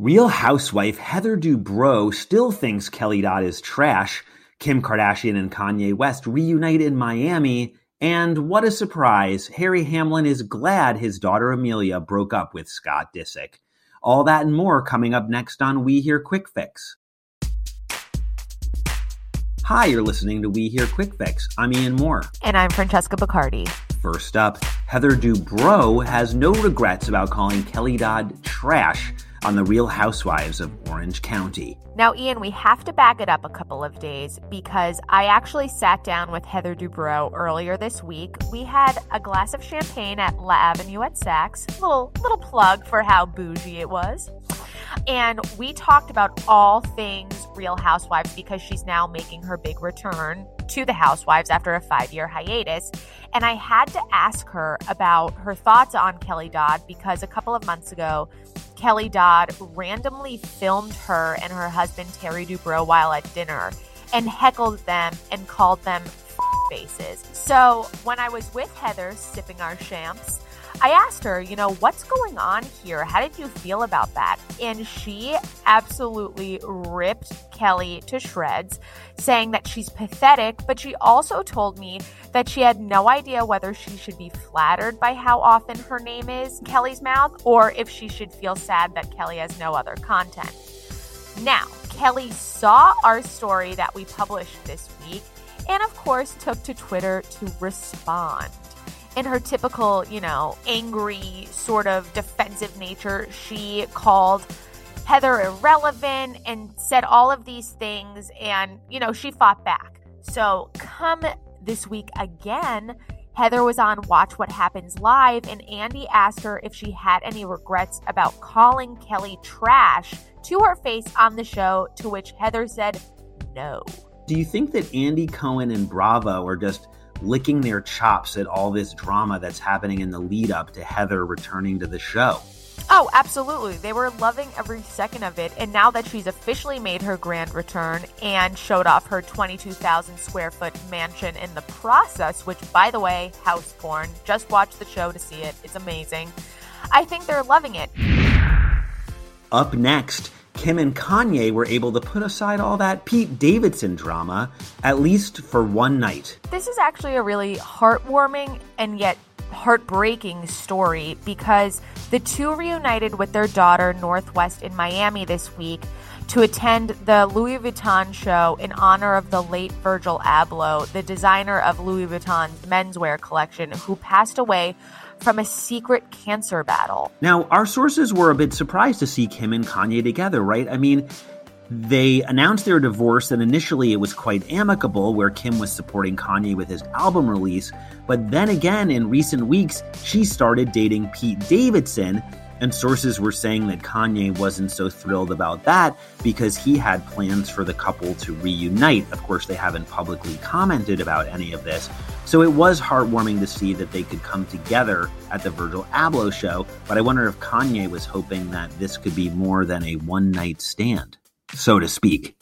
Real housewife Heather Dubrow still thinks Kelly Dodd is trash. Kim Kardashian and Kanye West reunite in Miami. And what a surprise, Harry Hamlin is glad his daughter Amelia broke up with Scott Disick. All that and more coming up next on We Hear Quick Fix. Hi, you're listening to We Hear Quick Fix. I'm Ian Moore. And I'm Francesca Bacardi. First up, Heather Dubrow has no regrets about calling Kelly Dodd trash on The Real Housewives of Orange County. Now, Ian, we have to back it up a couple of days because I actually sat down with Heather Dubrow earlier this week. We had a glass of champagne at L'Avenue at Saks. Little little plug for how bougie it was. And we talked about all things Real Housewives because she's now making her big return to the Housewives after a five year hiatus. And I had to ask her about her thoughts on Kelly Dodd because a couple of months ago, Kelly Dodd randomly filmed her and her husband Terry Dubrow while at dinner and heckled them and called them faces. So when I was with Heather sipping our champs, I asked her, you know, what's going on here? How did you feel about that? And she absolutely ripped Kelly to shreds, saying that she's pathetic, but she also told me that she had no idea whether she should be flattered by how often her name is Kelly's mouth or if she should feel sad that Kelly has no other content. Now, Kelly saw our story that we published this week and, of course, took to Twitter to respond in her typical, you know, angry, sort of defensive nature, she called Heather irrelevant and said all of these things. And, you know, she fought back. So, come this week again, Heather was on Watch What Happens Live, and Andy asked her if she had any regrets about calling Kelly trash to her face on the show, to which Heather said no. Do you think that Andy Cohen and Bravo are just licking their chops at all this drama that's happening in the lead up to Heather returning to the show. Oh, absolutely. They were loving every second of it. And now that she's officially made her grand return and showed off her 22,000 square foot mansion in the process, which, by the way, house porn, just watch the show to see it. It's amazing. I think they're loving it. Up next, Kim and Kanye were able to put aside all that Pete Davidson drama, at least for one night. This is actually a really heartwarming and yet heartbreaking story because the two reunited with their daughter North West, in Miami this week to attend the Louis Vuitton show in honor of the late Virgil Abloh, the designer of Louis Vuitton's menswear collection, who passed away from a secret cancer battle. Now, our sources were a bit surprised to see Kim and Kanye together, right? I mean, they announced their divorce, and initially it was quite amicable, where Kim was supporting Kanye with his album release. But then again, in recent weeks, she started dating Pete Davidson, and sources were saying that Kanye wasn't so thrilled about that because he had plans for the couple to reunite. Of course, they haven't publicly commented about any of this. So it was heartwarming to see that they could come together at the Virgil Abloh show, but I wonder if Kanye was hoping that this could be more than a one night stand, so to speak.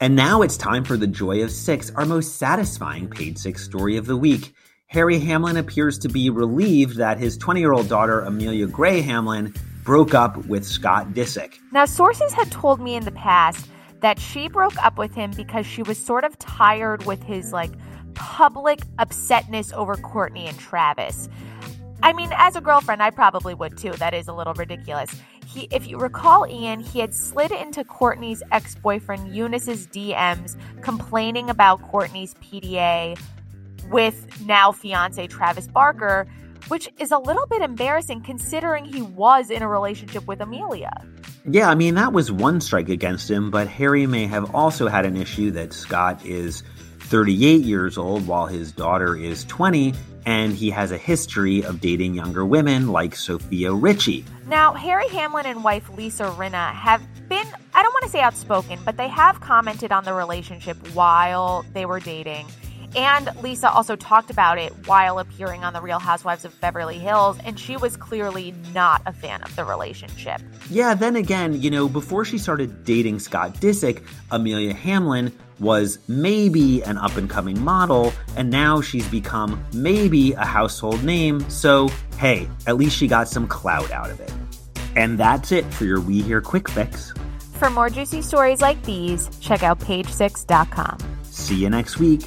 And now it's time for the Joy of Six, our most satisfying Page Six story of the week. Harry Hamlin appears to be relieved that his 20 year old daughter, Amelia Gray Hamlin, broke up with Scott Disick. Now, sources had told me in the past that she broke up with him because she was sort of tired with his like public upsetness over Courtney and Travis. I mean, as a girlfriend, I probably would too. That is a little ridiculous. He, if you recall, Ian, he had slid into Courtney's ex boyfriend Younes's DMs complaining about Courtney's PDA with now fiance Travis Barker, which is a little bit embarrassing considering he was in a relationship with Amelia. Yeah, I mean, that was one strike against him, but Harry may have also had an issue that Scott is 38 years old while his daughter is 20, and he has a history of dating younger women like Sofia Richie. Now, Harry Hamlin and wife Lisa Rinna have been, I don't want to say outspoken, but they have commented on the relationship while they were dating. And Lisa also talked about it while appearing on The Real Housewives of Beverly Hills, and she was clearly not a fan of the relationship. Yeah, then again, you know, before she started dating Scott Disick, Amelia Hamlin was maybe an up and coming model, and now she's become maybe a household name. So, hey, at least she got some clout out of it. And that's it for your We Hear Quick Fix. For more juicy stories like these, check out page6.com. See you next week.